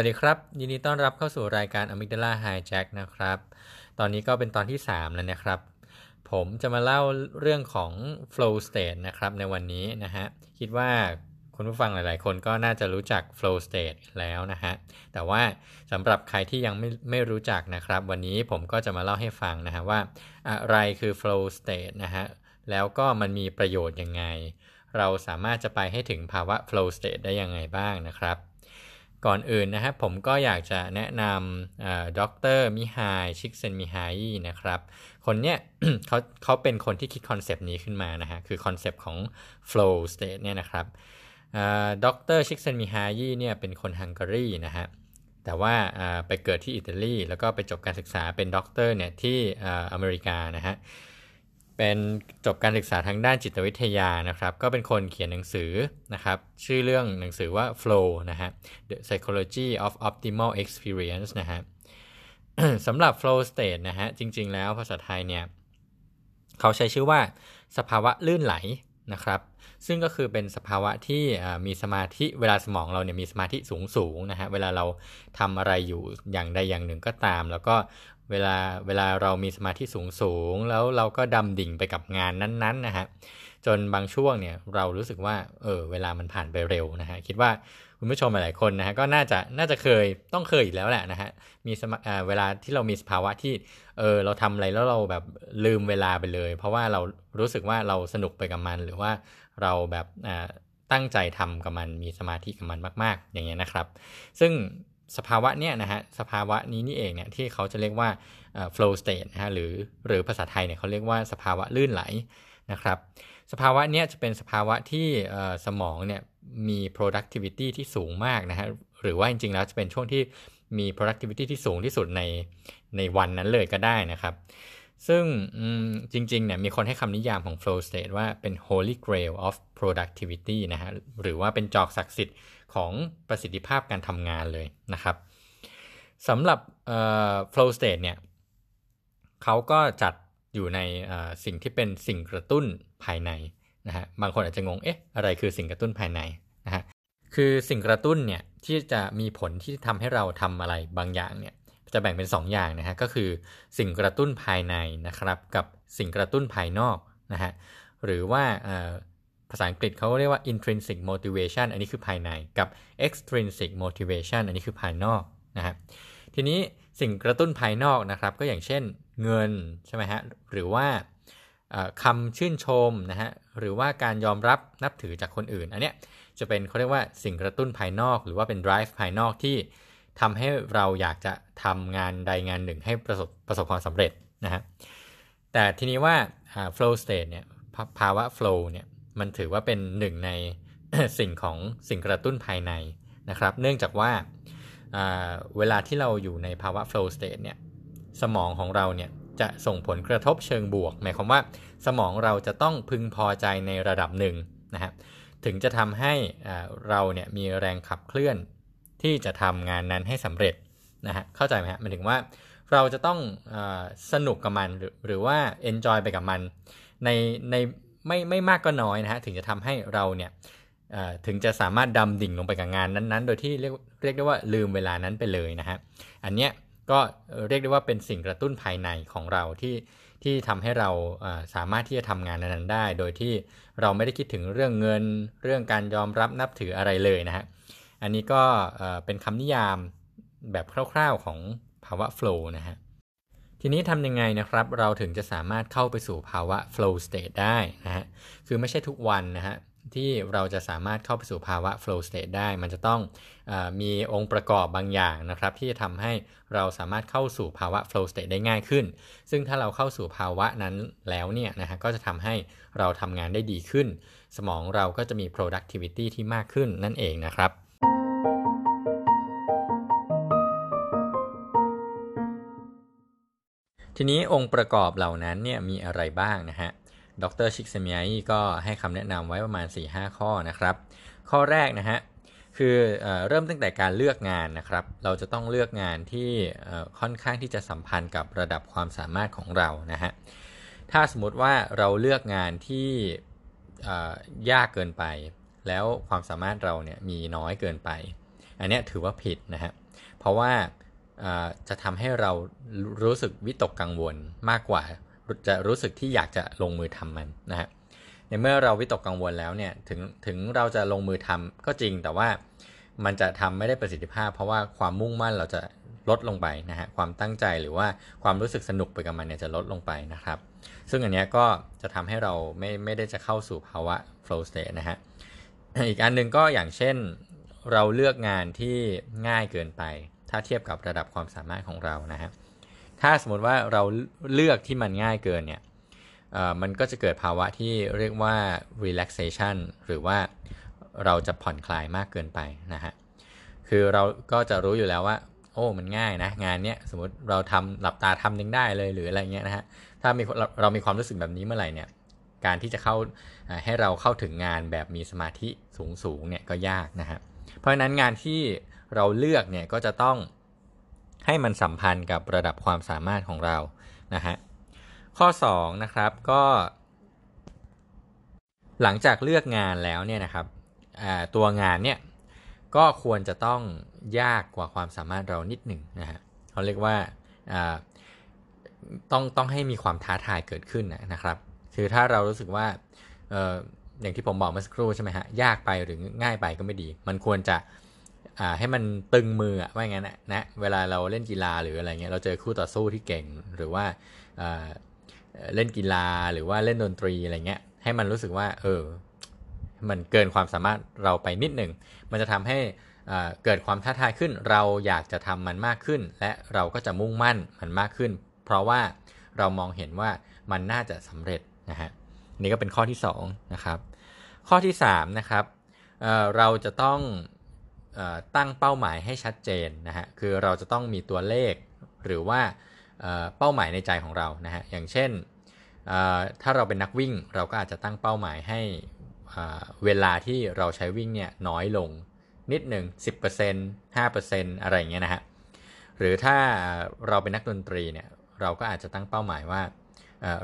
วัสดีครับ ยินดีต้อนรับเข้าสู่รายการ Amygdala Hijack นะครับ ตอนนี้ก็เป็นตอนที่ 3 แล้วนะครับ ผมจะมาเล่าเรื่องของ flow state นะครับในวันนี้นะฮะ คิดว่าคุณผู้ฟังหลาย ๆ คนก็น่าจะรู้จัก flow state แล้วนะฮะ แต่ว่าสำหรับใครที่ยังไม่ไม่รู้จักนะครับ วันนี้ผมก็จะมาเล่าให้ฟังนะฮะว่าอะไรคือ flow state นะฮะ แล้วก็มันมีประโยชน์ยังไง เราสามารถจะไปให้ถึงภาวะ flow state ได้ยังไงบ้างนะครับ ก่อนอื่นนะครับผมก็อยากจะแนะนำด็อกเตอร์มิฮายชิกเซนมิฮายนะครับ คนเนี้ยเขาเขาเป็นคนที่คิด concept นี้ขึ้นมานะฮะ คือ concept ของ flow state เนี่ยนะครับด็อกเตอร์ชิกเซนมิฮายเนี่ยเป็นคนฮังการีนะฮะ แต่ว่าไปเกิดที่อิตาลี แล้วก็ไปจบการศึกษาเป็นด็อกเตอร์เนี่ยที่อเมริกานะฮะ เป็นจบการศึกษาทางด้านจิตวิทยานะครับ ก็เป็นคนเขียนหนังสือนะครับ ชื่อเรื่องหนังสือว่า Flow นะฮะ The Psychology of Optimal Experience นะฮะสำหรับ flow state นะฮะ จริง ๆ แล้วภาษาไทยเนี่ย เขาใช้ชื่อว่าสภาวะลื่นไหลนะครับ ซึ่งก็คือเป็นสภาวะที่มีสมาธิเวลาสมองเราเนี่ยมีสมาธิสูงสูงนะฮะ เวลาเราทำอะไรอยู่อย่างใดอย่างหนึ่งก็ตาม แล้วก็ เวลาเวลาเรามีสมาธิสูงสูงแล้วเราก็ดำดิ่งไปกับงานนั้นๆนะฮะจนบางช่วงเนี่ยเรารู้สึกว่าเออเวลามันผ่านไปเร็วนะฮะคิดว่าคุณผู้ชมหลายคนนะฮะก็น่าจะน่าจะเคยต้องเคยอีกแล้วแหละนะฮะมีสมาเวลาที่เรามีสภาวะที่เออเราทำอะไรแล้วเราแบบลืมเวลาไปเลย เพราะว่าเรารู้สึกว่าเราสนุกไปกับมัน หรือว่าเราแบบตั้งใจทำกับมันมีสมาธิกับมันมาก ๆ อย่างเงี้ยนะครับ ซึ่ง สภาวะเนี้ยนะฮะสภาวะนี้นี่เองเนี่ยที่เขาจะเรียกว่า flow state นะฮะหรือหรือภาษาไทยเนี่ยเขาเรียกว่าสภาวะลื่นไหลนะครับสภาวะเนี้ยจะเป็นสภาวะที่สมองเนี่ยมี productivity ที่สูงมากนะฮะหรือว่าจริงๆแล้วจะเป็นช่วงที่มี productivity ที่สูงที่สุดในในวันนั้นเลยก็ได้นะครับ ซึ่งจริงๆเนี่ยมีคนให้คำนิยามของ flow state ว่าเป็น holy grail of productivity นะฮะหรือว่าเป็นจอกศักดิ์สิทธิ์ของประสิทธิภาพการทำงานเลยนะครับสำหรับ flow state เนี่ยเขาก็จัดอยู่ในสิ่งที่เป็นสิ่งกระตุ้นภายในนะฮะบางคนอาจจะงงเอ๊ะอะไรคือสิ่งกระตุ้นภายในนะฮะคือสิ่งกระตุ้นเนี่ยที่จะมีผลที่ทำให้เราทำอะไรบางอย่างเนี่ย จะแบ่งเป็น2ออย่างนะฮะก็คือสิ่งกระตุ้นภายในนะครับกับสิ่งกระตุ้นภายนอกนะฮะหรือว่าภาษาอังกฤษเขาเรียกว่า intrinsic motivation อันนี้คือภายในกับ extrinsic motivation อันนี้คือภายนอกนะฮะทีนี้สิ่งกระตุ้นภายนอกนะครับ ก็อย่างเช่นเงินใช่ไหมฮะหรือว่าคำชื่นชมนะฮะหรือว่าการยอมรับนับถือจากคนอื่น อันเนี้ยจะเป็นเขาเรียกว่าสิ่งกระตุ้นภายนอก หรือว่าเป็น drive ภายนอกที่ ทำให้เราอยากจะทำงานใดงานหนึ่งให้ประสบประสบความสำเร็จนะฮะแต่ทีนี้ว่า flow state เนี่ยภาวะ flow เนี่ยมันถือว่าเป็นหนึ่งในสิ่งของสิ่งกระตุ้นภายในนะครับ เนื่องจากว่าเวลาที่เราอยู่ในภาวะ flow state เนี่ยสมองของเราเนี่ยจะส่งผลกระทบเชิงบวก หมายความว่าสมองเราจะต้องพึงพอใจในระดับหนึ่งนะฮะถึงจะทำให้เราเนี่ยมีแรงขับเคลื่อน ที่จะทำงานนั้นให้สำเร็จนะฮะเข้าใจไหมฮะหมันถึงว่าเราจะต้องอสนุกกับมันหรือหรือว่า enjoy ไปกับมัน ในในไม่ไม่มากก็น้อยนะฮะถึงจะทำให้เราเนี่ยถึงจะสามารถดำดิ่งลงไปกับงานนั้นๆ โดยที่เรียกเรียกได้ว่าลืมเวลานั้นไปเลยนะฮะอันเนี้ยก็เรียกได้ว่าเป็นสิ่งกระตุ้นภายในของเราที่ที่ทำให้เราสามารถที่จะทำงานนั้นได้ โดยที่เราไม่ได้คิดถึงเรื่องเงิน เรื่องการยอมรับนับถืออะไรเลยนะฮะ อันนี้ก็เป็นคำนิยามแบบคร่าวๆของภาวะโฟล์นะฮะ ทีนี้ทำยังไงนะครับ เราถึงจะสามารถเข้าไปสู่ภาวะ flow state ได้นะฮะ คือไม่ใช่ทุกวันนะฮะที่เราจะสามารถเข้าไปสู่ภาวะ flow state ได้ มันจะต้องอมีองค์ประกอบบางอย่างนะครับ ที่จะทำให้เราสามารถเข้าสู่ภาวะ flow state ได้ง่ายขึ้น ซึ่งถ้าเราเข้าสู่ภาวะนั้นแล้วเนี่ยนะฮะก็จะทำให้เราทำงานได้ดีขึ้น สมองเราก็จะมี productivity ที่มากขึ้นนั่นเองนะครับ ทีนี้องค์ประกอบเหล่านั้นเนี่ยมีอะไรบ้างนะฮะ ดร.ชิกเซนมิฮายก็ให้คำแนะนำไว้ประมาณ 4-5 ข้อนะครับ ข้อแรกนะฮะคือเอเริ่มตั้งแต่การเลือกงานนะครับ เราจะต้องเลือกงานที่ค่อนข้างที่จะสัมพันธ์กับระดับความสามารถของเรานะฮะ ถ้าสมมติว่าเราเลือกงานที่ยากเกินไป แล้วความสามารถเราเนี่ยมีน้อยเกินไป อันนี้ถือว่าผิดนะฮะ เพราะว่า จะทำให้เรารู้สึกวิตกกังวลมากกว่าจะรู้สึกที่อยากจะลงมือทำมันนะฮะในเมื่อเราวิตกกังวลแล้วเนี่ยถึงถึงเราจะลงมือทำก็จริงแต่ว่ามันจะทำไม่ได้ประสิทธิภาพ เพราะว่าความมุ่งมั่นเราจะลดลงไปนะฮะความตั้งใจหรือว่าความรู้สึกสนุกไปกับมันเนี่ยจะลดลงไปนะครับ ซึ่งอันนี้ก็จะทำให้เราไม่ไม่ได้จะเข้าสู่ภาวะ flow state นะฮะอีกอันหนึ่งก็อย่างเช่นเราเลือกงานที่ง่ายเกินไป ถ้าเทียบกับระดับความสามารถของเรานะฮะถ้าสมมติว่าเราเลือกที่มันง่ายเกินเนี่ยมันก็จะเกิดภาวะที่เรียกว่า relaxation หรือว่าเราจะผ่อนคลายมากเกินไปนะฮะคือเราก็จะรู้อยู่แล้วว่า โอ้มันง่ายนะงานเนี้ยสมมติเราทำหลับตาทำยังได้เลยหรืออะไรเงี้ยนะฮะถ้ามีเรามีความรู้สึกแบบนี้เมื่อไหร่เนี่ยการที่จะเข้าให้เราเข้าถึงงานแบบมีสมาธิสูงสูงเนี่ยก็ยากนะฮะเพราะฉะนั้นงานที่ เราเลือกเนี่ยก็จะต้องให้มันสัมพันธ์กับระดับความสามารถของเรานะฮะข้อ2นะครับก็ หลังจากเลือกงานแล้วเนี่ยนะครับตัวงานเนี่ยก็ควรจะต้องยากกว่าความสามารถเรานิดหนึ่งนะฮะเขาเรียกว่าต้องต้องให้มีความท้าทายเกิดขึ้นนะครับ คือถ้าเรารู้สึกว่าอย่างที่ผมบอกเมื่อสักครู่ใช่ไหมฮะยากไปหรือง่ายไปก็ไม่ดี มันควรจะ ให้มันตึงมือว่าอย่างนั้นนะเวลาเราเล่นกีฬาหรืออะไรเงี้ยเราเจอคู่ต่อสู้ที่เก่งหรือว่าเล่นกีฬาหรือว่าเล่นดนตรีอะไรเงี้ยให้มันรู้สึกว่าเออมันเกินความสามารถเราไปนิดหนึ่ง มันจะทำให้เกิดความท้าทายขึ้น เราอยากจะทำมันมากขึ้น และเราก็จะมุ่งมั่นมันมากขึ้น เพราะว่าเรามองเห็นว่ามันน่าจะสำเร็จนะฮะนี่ก็เป็นข้อที่2นะครับข้อที่3นะครับเเราจะต้อง ตั้งเป้าหมายให้ชัดเจนนะฮะคือเราจะต้องมีตัวเลขหรือว่าเป้าหมายในใจของเรานะฮะอย่างเช่นถ้าเราเป็นนักวิ่งเราก็อาจจะตั้งเป้าหมายให้เวลาที่เราใช้วิ่งเนี่ยน้อยลงนิดหนึ่ง10% 5%อะไรอย่างเงี้ยนะฮะหรือถ้าเราเป็นนักดนตรีเนี่ยเราก็อาจจะตั้งเป้าหมายว่า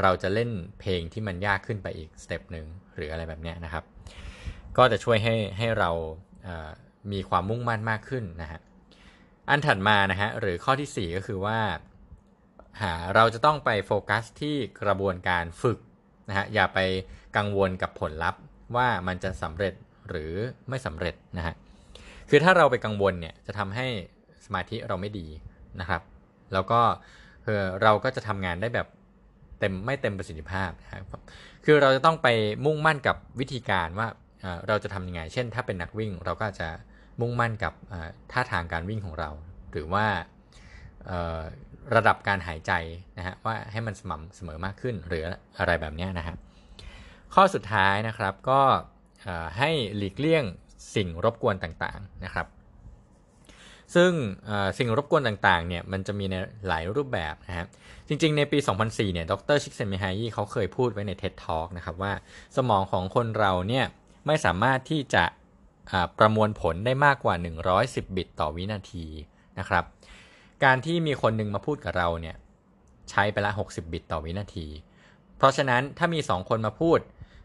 เราจะเล่นเพลงที่มันยากขึ้นไปอีกสเต็ปหนึ่งหรืออะไรแบบเนี้ยนะครับ ก็จะช่วยให้ให้เรา มีความมุ่งมั่นมากขึ้นนะฮะอันถัดมานะฮะหรือข้อที่ 4 ก็คือว่าหาเราจะต้องไปโฟกัสที่กระบวนการฝึกนะฮะอย่าไปกังวลกับผลลัพธ์ว่ามันจะสำเร็จหรือไม่สำเร็จนะฮะคือถ้าเราไปกังวลเนี่ยจะทำให้สมาธิเราไม่ดีนะครับ แล้วก็เราก็จะทำงานได้แบบเต็มไม่เต็มประสิทธิภาพนะครับคือเราจะต้องไปมุ่งมั่นกับวิธีการว่าเราจะทำยังไง เช่น ถ้าเป็นนักวิ่งเราก็จะ มุ่งมั่นกับท่าทางการวิ่งของเรา หรือว่าระดับการหายใจนะฮะว่าให้มันสม่ำเสมอมากขึ้นหรืออะไรแบบนี้นะครับข้อสุดท้ายนะครับก็ให้หลีกเลี่ยงสิ่งรบกวนต่างๆนะครับ ซึ่งสิ่งรบกวนต่างๆเนี่ยมันจะมีในหลายรูปแบบนะครับจริงๆ ในปี 2004เนี่ยดรชิกเซนมิฮายีเขาเคยพูดไว้ใน TED Talk นะครับว่าสมองของคนเราเนี่ยไม่สามารถที่จะ ประมวลผลได้มากกว่า 110 บิตต่อวินาทีนะครับ การที่มีคนนึงมาพูดกับเราเนี่ยใช้ไปละ 60 บิตต่อวินาที เพราะฉะนั้นถ้ามี 2 คนมาพูด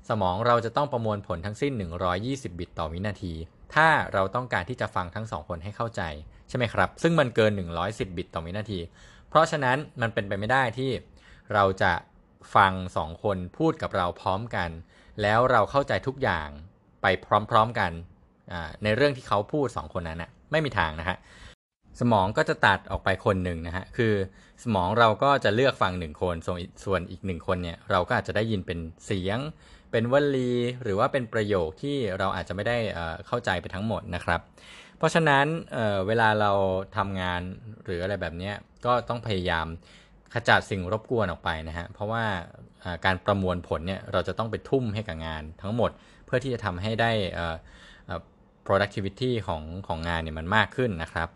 สมองเราจะต้องประมวลผลทั้งสิ้น 120 บิตต่อวินาที ถ้าเราต้องการที่จะฟังทั้ง 2 คนให้เข้าใจใช่ไหมครับ ซึ่งมันเกิน 110 บิตต่อวินาที เพราะฉะนั้นมันเป็นไปไม่ได้ที่เราจะฟัง 2 คนพูดกับเราพร้อมกัน แล้วเราเข้าใจทุกอย่างไปพร้อม ๆกัน ในเรื่องที่เขาพูด 2 คนนั้นนะไม่มีทางนะฮะสมองก็จะตัดออกไปคนหนึ่งนะฮะคือสมองเราก็จะเลือกฟังหนึ่งคนส่วนอีกหนึ่งคนเนี่ยเราก็อาจจะได้ยินเป็นเสียง เป็นวลีหรือว่าเป็นประโยคที่เราอาจจะไม่ได้เข้าใจไปทั้งหมดนะครับ เพราะฉะนั้นเเวลาเราทำงานหรืออะไรแบบนี้ก็ต้องพยายามขจัดสิ่งรบกวนออกไปนะฮะเพราะว่าการประมวลผลเนี่ยเราจะต้องไปทุ่มให้กับงานทั้งหมด เพื่อที่จะทำให้ได้ productivity ของของงานเนี่ยมันมากขึ้นนะครับ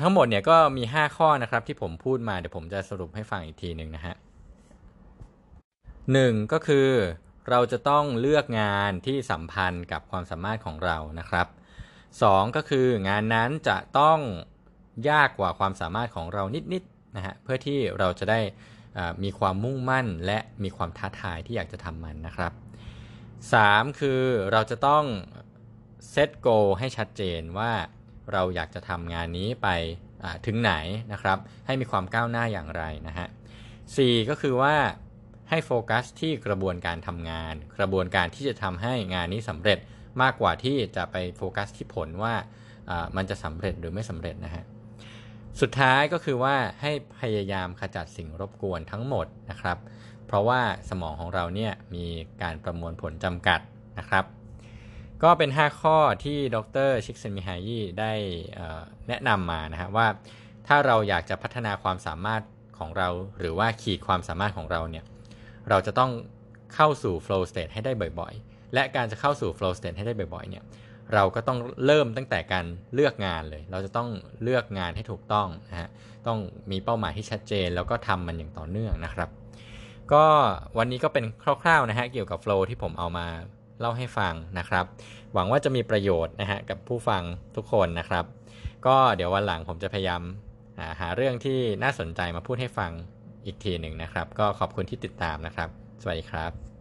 ทั้งหมดเนี่ยก็มี 5 ข้อนะครับที่ผมพูดมาเดี๋ยวผมจะสรุปให้ฟังอีกทีหนึ่งนะฮะหนึ่งก็คือเราจะต้องเลือกงานที่สัมพันธ์กับความสามารถของเรานะครับสองก็คืองานนั้นจะต้องยากกว่าความสามารถของเรานิดๆนะฮะเพื่อที่เราจะได้มีความมุ่งมั่นและมีความท้าทายที่อยากจะทำมันนะครับ 3. คือเราจะต้อง เซตโกให้ชัดเจนว่าเราอยากจะทำงานนี้ไปถึงไหนนะครับ ให้มีความก้าวหน้าอย่างไรนะฮะ4ก็คือว่าให้โฟกัสที่กระบวนการทำงาน กระบวนการที่จะทำให้งานนี้สำเร็จมากกว่าที่จะไปโฟกัสที่ผลว่ามันจะสำเร็จหรือไม่สำเร็จนะฮะสุดท้ายก็คือว่าให้พยายามขจัดสิ่งรบกวนทั้งหมดนะครับ เพราะว่าสมองของเราเนี่ยมีการประมวลผลจำกัดนะครับ ก็เป็น 5 ข้อที่ดรชิกเซนมิฮายีได้แนะนำมานะฮะว่า ถ้าเราอยากจะพัฒนาความสามารถของเรา หรือว่าขีดความสามารถของเราเนี่ยเราจะต้องเข้าสู่ flow state ให้ได้บ่อยๆ และการจะเข้าสู่ flow state ให้ได้บ่อยๆเนี่ยเราก็ต้องเริ่มตั้งแต่การเลือกงานเลย เราจะต้องเลือกงานให้ถูกต้องนะฮะต้องมีเป้าหมายที่ชัดเจน แล้วก็ทำมันอย่างต่อเนื่องนะครับ ก็วันนี้ก็เป็นคร่าวๆนะฮะเกี่ยวกับ flow ที่ผมเอามา เล่าให้ฟังนะครับ หวังว่าจะมีประโยชน์นะฮะกับผู้ฟังทุกคนนะครับ ก็เดี๋ยววันหลังผมจะพยายามหาเรื่องที่น่าสนใจมาพูดให้ฟังอีกทีหนึ่งนะครับ ก็ขอบคุณที่ติดตามนะครับ สวัสดีครับ